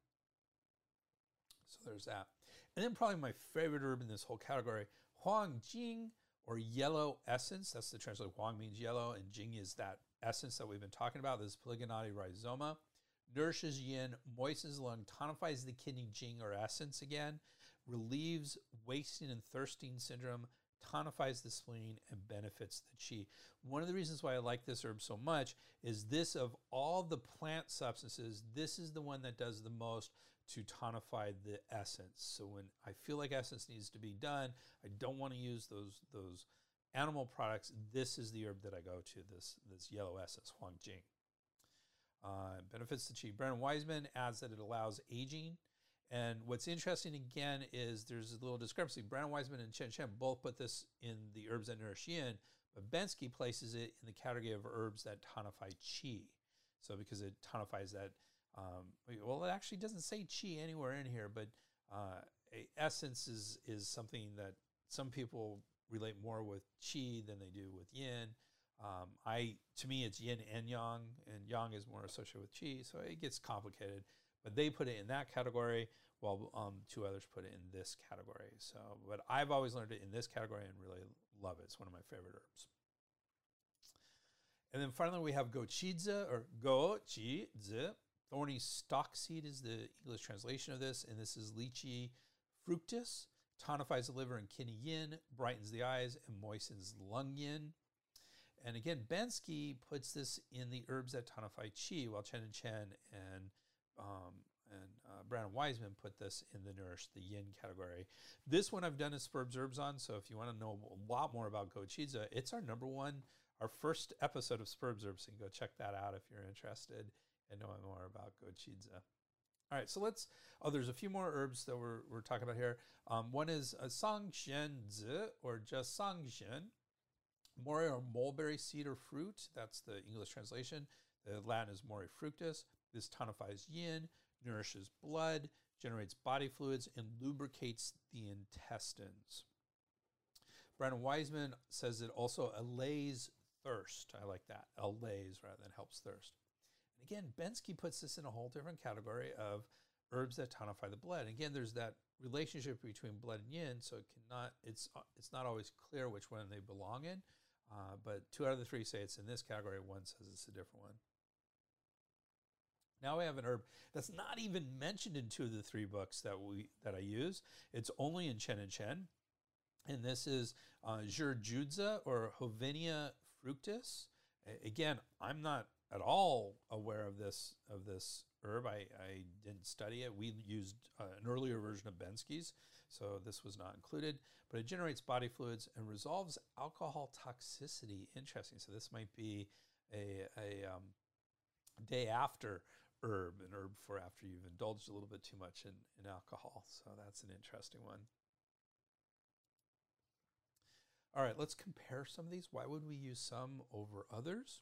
So there's that. And then probably my favorite herb in this whole category, Huang Jing or yellow essence. That's the translation. Huang means yellow, and Jing is that essence that we've been talking about. This Polygonati rhizoma nourishes yin, moistens the lung, tonifies the kidney Jing or essence again, relieves wasting and thirsting syndrome, tonifies the spleen, and benefits the qi. One of the reasons why I like this herb so much is this of all the plant substances, this is the one that does the most to tonify the essence. So when I feel like essence needs to be done, I don't want to use those those animal products. This is the herb that I go to. This this yellow essence, Huang Jing. Uh, benefits the qi. Brand and Wiseman adds that it allows aging. And what's interesting again is there's a little discrepancy. Brand and Wiseman and Chen Chen both put this in the herbs that nourish yin, but Bensky places it in the category of herbs that tonify qi. So because it tonifies that um, well, it actually doesn't say chi anywhere in here, but uh, essence is is something that some people relate more with chi than they do with yin. Um, I to me it's yin and yang, and yang is more associated with chi, so it gets complicated. But they put it in that category, while um, two others put it in this category. So, but I've always learned it in this category and really love it. It's one of my favorite herbs. And then finally, we have gochidze or gochidze. Thorny stalk seed is the English translation of this, and this is Lycii fructus. Tonifies the liver and kidney yin, brightens the eyes, and moistens lung yin. And again, Bensky puts this in the herbs that tonify qi, while Chen and Chen and um, and uh, Brand and Wiseman put this in the nourish the yin category. This one I've done a Spurbs Herbs on, so if you want to know a lot more about Gochidze, it's our number one, our first episode of Spurbs Herbs, and go check that out if you're interested and knowing more about Gochidze. All right, so let's. Oh, there's a few more herbs that we're, we're talking about here. Um, one is a Sangshenzi or just Sangshen. Mori or mulberry seed or fruit. That's the English translation. The Latin is Mori fructus. This tonifies yin, nourishes blood, generates body fluids, and lubricates the intestines. Brand and Wiseman says it also allays thirst. I like that. Allays rather than helps thirst. Again, Bensky puts this in a whole different category of herbs that tonify the blood. Again, there's that relationship between blood and yin, so it cannot it's it's not always clear which one they belong in. Uh, but two out of the three say it's in this category. One says it's a different one. Now we have an herb that's not even mentioned in two of the three books that we that I use. It's only in Chen and Chen, and this is uh, Zhirjudza or Hovenia fructus. Again, I'm not at all aware of this of this herb. I, I didn't study it. We used uh, an earlier version of Bensky's, so this was not included. But it generates body fluids and resolves alcohol toxicity. Interesting. So this might be a, a um, day after herb, an herb for after you've indulged a little bit too much in, in alcohol. So that's an interesting one. All right, let's compare some of these. Why would we use some over others?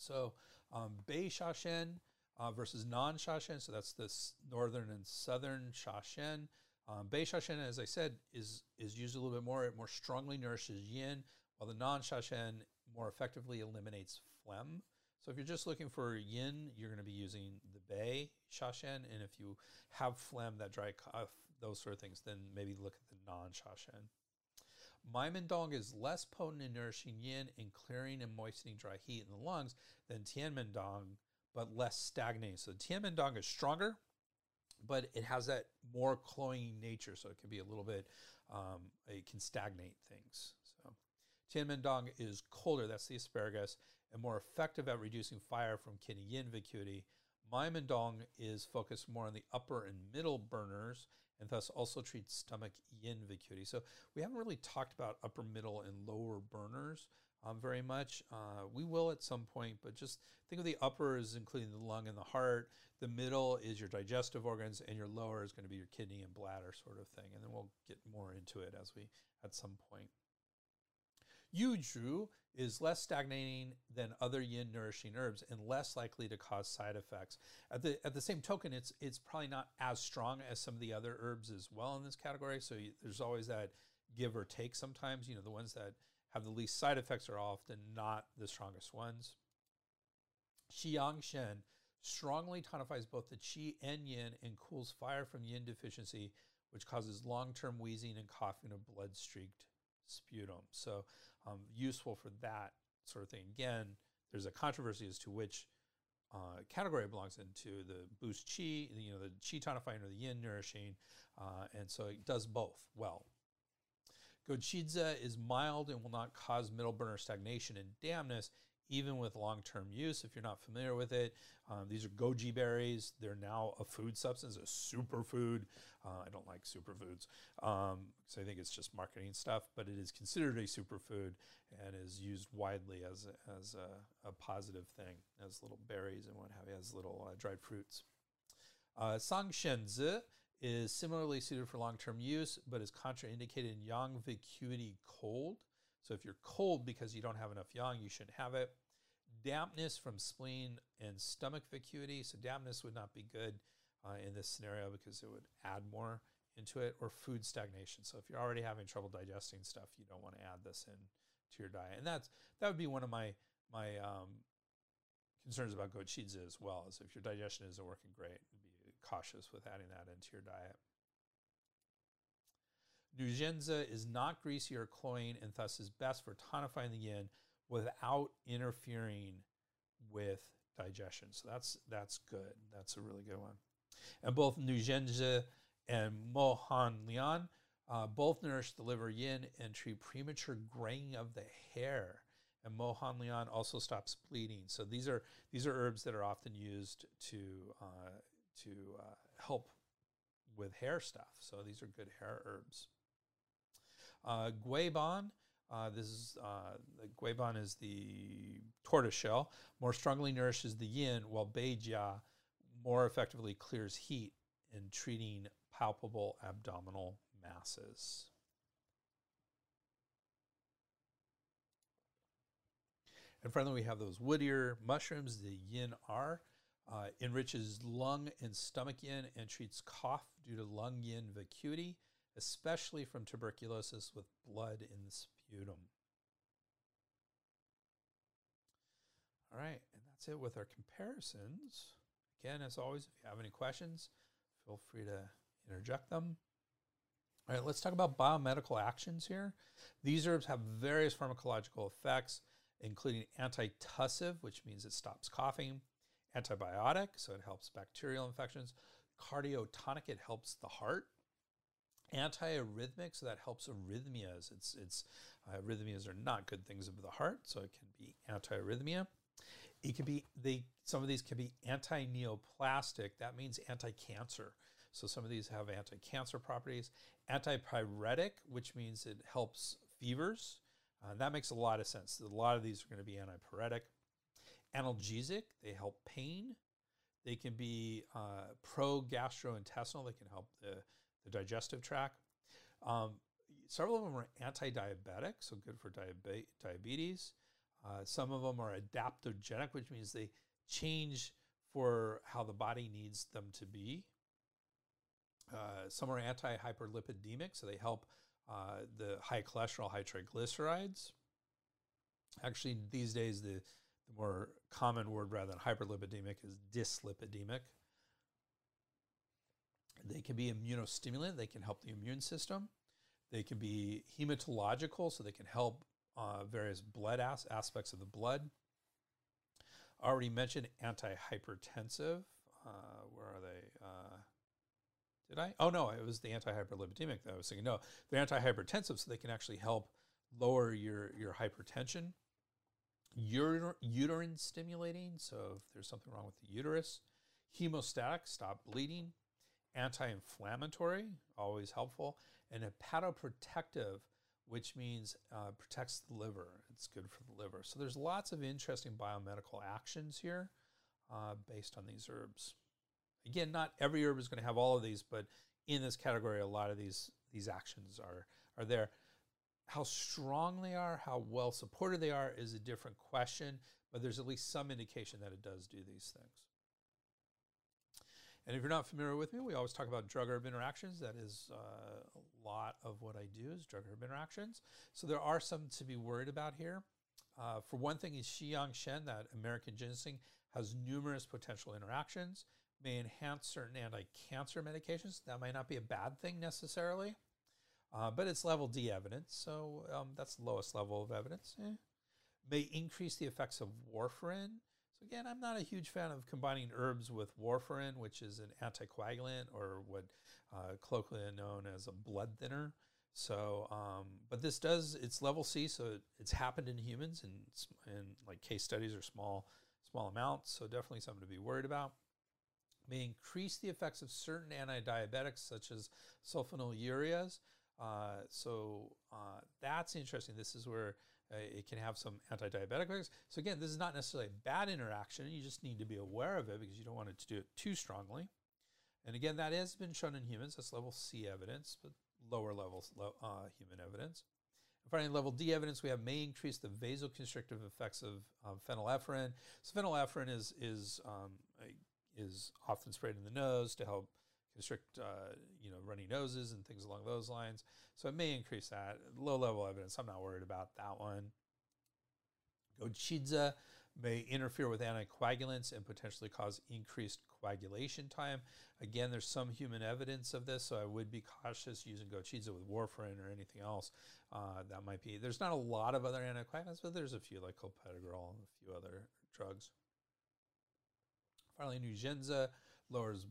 So um, Bei Shashen uh, versus Nan Shashen, so that's the northern and southern Shashen. Um, Bei Shashen, as I said, is is used a little bit more. It more strongly nourishes yin, while the Nan Shashen more effectively eliminates phlegm. So if you're just looking for yin, you're going to be using the Bei Shashen, and if you have phlegm, that dry cough, those sort of things, then maybe look at the Nan Shashen. Maimendong is less potent in nourishing yin and clearing and moistening dry heat in the lungs than Tianmendong, but less stagnating. So Tianmendong is stronger, but it has that more cloying nature, so it can be a little bit, um, it can stagnate things. So Tianmendong is colder, that's the asparagus, and more effective at reducing fire from kidney yin vacuity. Maimendong is focused more on the upper and middle burners and thus also treats stomach yin vacuity. So we haven't really talked about upper, middle, and lower burners um, very much. Uh, we will at some point, but just think of the upper as including the lung and the heart. The middle is your digestive organs, and your lower is going to be your kidney and bladder sort of thing. And then we'll get more into it as we at some point. Yuzhu is less stagnating than other yin nourishing herbs and less likely to cause side effects. At the at the same token, it's it's probably not as strong as some of the other herbs as well in this category. So you, there's always that give or take. Sometimes you know the ones that have the least side effects are often not the strongest ones. Xi Yang Shen strongly tonifies both the qi and yin and cools fire from yin deficiency, which causes long-term wheezing and coughing of blood-streaked sputum. So um, useful for that sort of thing. Again, there's a controversy as to which uh, category it belongs into the boost chi, you know, the chi tonifying or the yin nourishing, uh, and so it does both well. Gochidze is mild and will not cause middle burner stagnation and dampness, even with long-term use. If you're not familiar with it, um, these are goji berries. They're now a food substance, a superfood. Uh, I don't like superfoods, um, so I think it's just marketing stuff. But it is considered a superfood and is used widely as a, as a, a positive thing, as little berries and what have you, as little uh, dried fruits. Uh, Sangshenzi is similarly suited for long-term use, but is contraindicated in yang vacuity cold. So if you're cold because you don't have enough yang, you shouldn't have it. Dampness from spleen and stomach vacuity. So dampness would not be good uh, in this scenario because it would add more into it. Or food stagnation. So if you're already having trouble digesting stuff, you don't want to add this in to your diet. And that's that would be one of my my um, concerns about gochidze as well. Is if your digestion isn't working great, be cautious with adding that into your diet. Nuzhenze is not greasy or cloying and thus is best for tonifying the yin without interfering with digestion. So that's that's good. That's a really good one. And both Nuzhenze and Mohan Lian uh, both nourish the liver yin and treat premature graying of the hair. And Mohan Lian also stops bleeding. So these are these are herbs that are often used to uh, to uh, help with hair stuff. So these are good hair herbs. Uh, uh, this is uh, is the tortoise shell, more strongly nourishes the yin, while Biejia more effectively clears heat in treating palpable abdominal masses. And finally, we have those woodier mushrooms, the yin R. Uh, enriches lung and stomach yin and treats cough due to lung yin vacuity, especially from tuberculosis with blood in the sputum. All right, and that's it with our comparisons. Again, as always, if you have any questions, feel free to interject them. All right, let's talk about biomedical actions here. These herbs have various pharmacological effects, including antitussive, which means it stops coughing, antibiotic, so it helps bacterial infections, cardiotonic, it helps the heart, antiarrhythmic, so that helps arrhythmias. It's, it's uh, arrhythmias are not good things of the heart, so it can be antiarrhythmia. It can be they some of these can be anti-neoplastic. That means anti-cancer. So some of these have anti-cancer properties. Antipyretic, which means it helps fevers. Uh, that makes a lot of sense. A lot of these are going to be antipyretic analgesic, they help pain. They can be uh, pro gastrointestinal, they can help the, the digestive tract. Um, several of them are anti diabetic, so good for diabe- diabetes. Uh, some of them are adaptogenic, which means they change for how the body needs them to be. Uh, some are anti hyperlipidemic, so they help uh, the high cholesterol, high triglycerides. Actually, these days, the the more common word rather than hyperlipidemic is dyslipidemic. They can be immunostimulant, they can help the immune system. They can be hematological, so they can help uh, various blood as- aspects of the blood. Already mentioned antihypertensive. Uh, where are they? Uh, did I? Oh no, it was the antihyperlipidemic that I was thinking. No, they're antihypertensive, so they can actually help lower your your hypertension. Uter- uterine stimulating, so if there's something wrong with the uterus. Hemostatic, stop bleeding. Anti-inflammatory, always helpful, and hepatoprotective, which means uh, protects the liver. It's good for the liver. So there's lots of interesting biomedical actions here uh, based on these herbs. Again, not every herb is going to have all of these, but in this category, a lot of these these actions are are there. How strong they are, how well supported they are, is a different question, but there's at least some indication that it does do these things. And if you're not familiar with me, we always talk about drug herb interactions. That is uh, a lot of what I do is drug herb interactions. So there are some to be worried about here. Uh, for one thing, is Xi Yang Shen, that American ginseng, has numerous potential interactions may enhance certain anti-cancer medications. That might not be a bad thing necessarily, uh, but it's level D evidence, so um, that's the lowest level of evidence. Eh. May increase the effects of warfarin. So again, I'm not a huge fan of combining herbs with warfarin, which is an anticoagulant or what uh, colloquially known as a blood thinner. So, um, but this does it's level C, so it, it's happened in humans, and and like case studies are small small amounts, so definitely something to be worried about may increase the effects of certain anti-diabetics such as sulfonylureas. Uh, so uh, that's interesting. This is where uh, it can have some anti-diabetic effects. So again, this is not necessarily a bad interaction. You just need to be aware of it because you don't want it to do it too strongly. And again, that has been shown in humans. That's level C evidence, but lower levels uh, human evidence. And finally, level D evidence we have may increase the vasoconstrictive effects of um, phenylephrine. So phenylephrine is is um, is often sprayed in the nose to help constrict, uh, you know, runny noses and things along those lines. So it may increase that. Low level evidence, I'm not worried about that one. Gochidza may interfere with anticoagulants and potentially cause increased coagulation time. Again, there's some human evidence of this, so I would be cautious using Gochidza with warfarin or anything else. Uh, that might be. There's not a lot of other anticoagulants, but there's a few like clopidogrel and a few other drugs. Finally, Nugenza lowers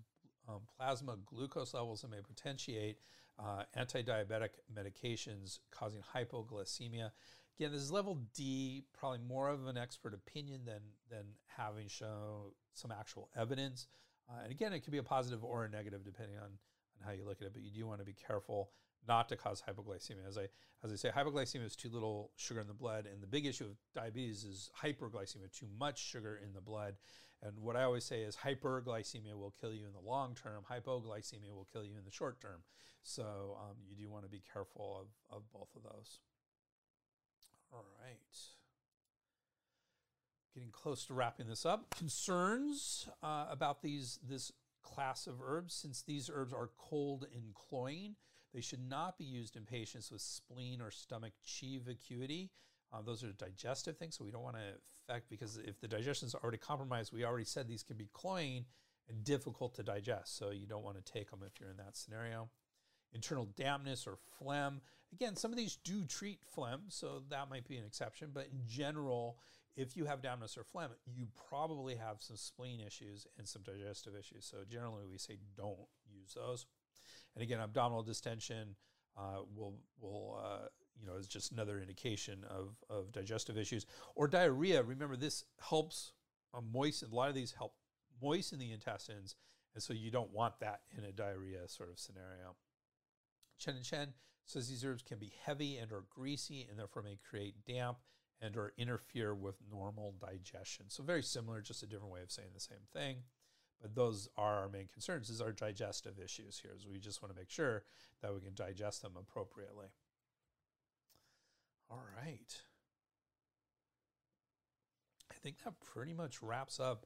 um, plasma glucose levels and may potentiate uh, anti-diabetic medications causing hypoglycemia. Again, this is level D, probably more of an expert opinion than, than having shown some actual evidence. Uh, and again, it could be a positive or a negative depending on, on how you look at it, but you do want to be careful not to cause hypoglycemia. As I, as I say, hypoglycemia is too little sugar in the blood, and the big issue of diabetes is hyperglycemia, too much sugar in the blood. And what I always say is hyperglycemia will kill you in the long term, hypoglycemia will kill you in the short term. So um, you do want to be careful of, of both of those. All right. Getting close to wrapping this up. Concerns uh, about these this class of herbs, since these herbs are cold in cloying, they should not be used in patients with spleen or stomach chi vacuity. Uh, those are digestive things, so we don't want to affect because if the digestion is already compromised, we already said these can be cloying and difficult to digest. So you don't want to take them if you're in that scenario. Internal dampness or phlegm. Again, some of these do treat phlegm, so that might be an exception. But in general, if you have dampness or phlegm, you probably have some spleen issues and some digestive issues. So generally, we say don't use those. And again, abdominal distension uh, will will uh, you know, is just another indication of, of digestive issues. Or diarrhea, remember this helps uh, moisten, a lot of these help moisten the intestines, and so you don't want that in a diarrhea sort of scenario. Chen and Chen says these herbs can be heavy and or greasy and therefore may create damp and or interfere with normal digestion. So very similar, just a different way of saying the same thing. But those are our main concerns, is our digestive issues here. So we just want to make sure that we can digest them appropriately. All right. I think that pretty much wraps up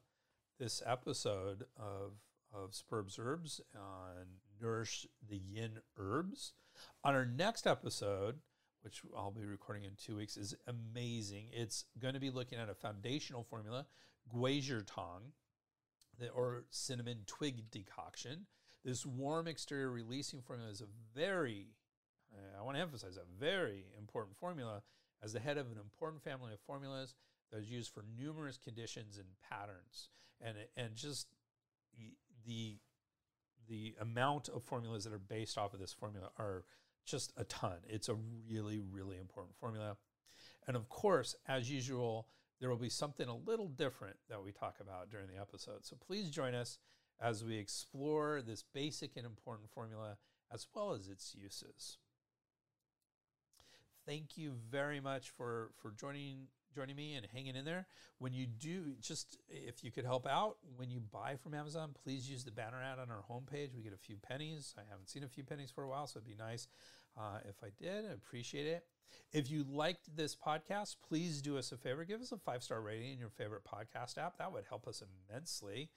this episode of, of Superb's Herbs on Nourish the Yin Herbs. On our next episode, which I'll be recording in two weeks, is amazing. It's going to be looking at a foundational formula, Guizhi Tang, or cinnamon twig decoction. This warm exterior releasing formula is a very uh, I want to emphasize a very important formula as the head of an important family of formulas that is used for numerous conditions and patterns, and and just the the amount of formulas that are based off of this formula are just a ton. It's a really really important formula, and of course, as usual, there will be something a little different that we talk about during the episode. So please join us as we explore this basic and important formula as well as its uses. Thank you very much for for joining joining me and hanging in there. When you do, just if you could help out, when you buy from Amazon, please use the banner ad on our homepage. We get a few pennies. I haven't seen a few pennies for a while, so it'd be nice uh, if I did. I appreciate it. If you liked this podcast, please do us a favor. Give us a five star rating in your favorite podcast app. That would help us immensely.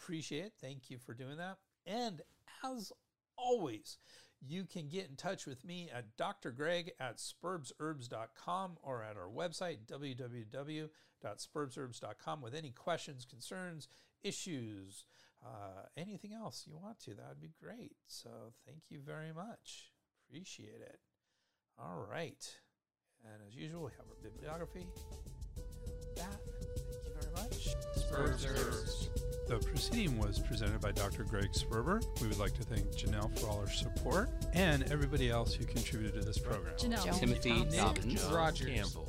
Appreciate it. Thank you for doing that. And as always, you can get in touch with me at drgreg at spurbsherbs.com or at our website, www.spurbsherbs.com, with any questions, concerns, issues, uh, anything else you want to. That would be great. So thank you very much. Appreciate it. All right. And as usual, we have our bibliography. That, thank you very much. Spurbs The proceeding was presented by Dr. Greg Sperber. We would like to thank Janelle for all her support and everybody else who contributed to this program. Janelle. Timothy Thompson. Dobbins. John Rogers. Campbell.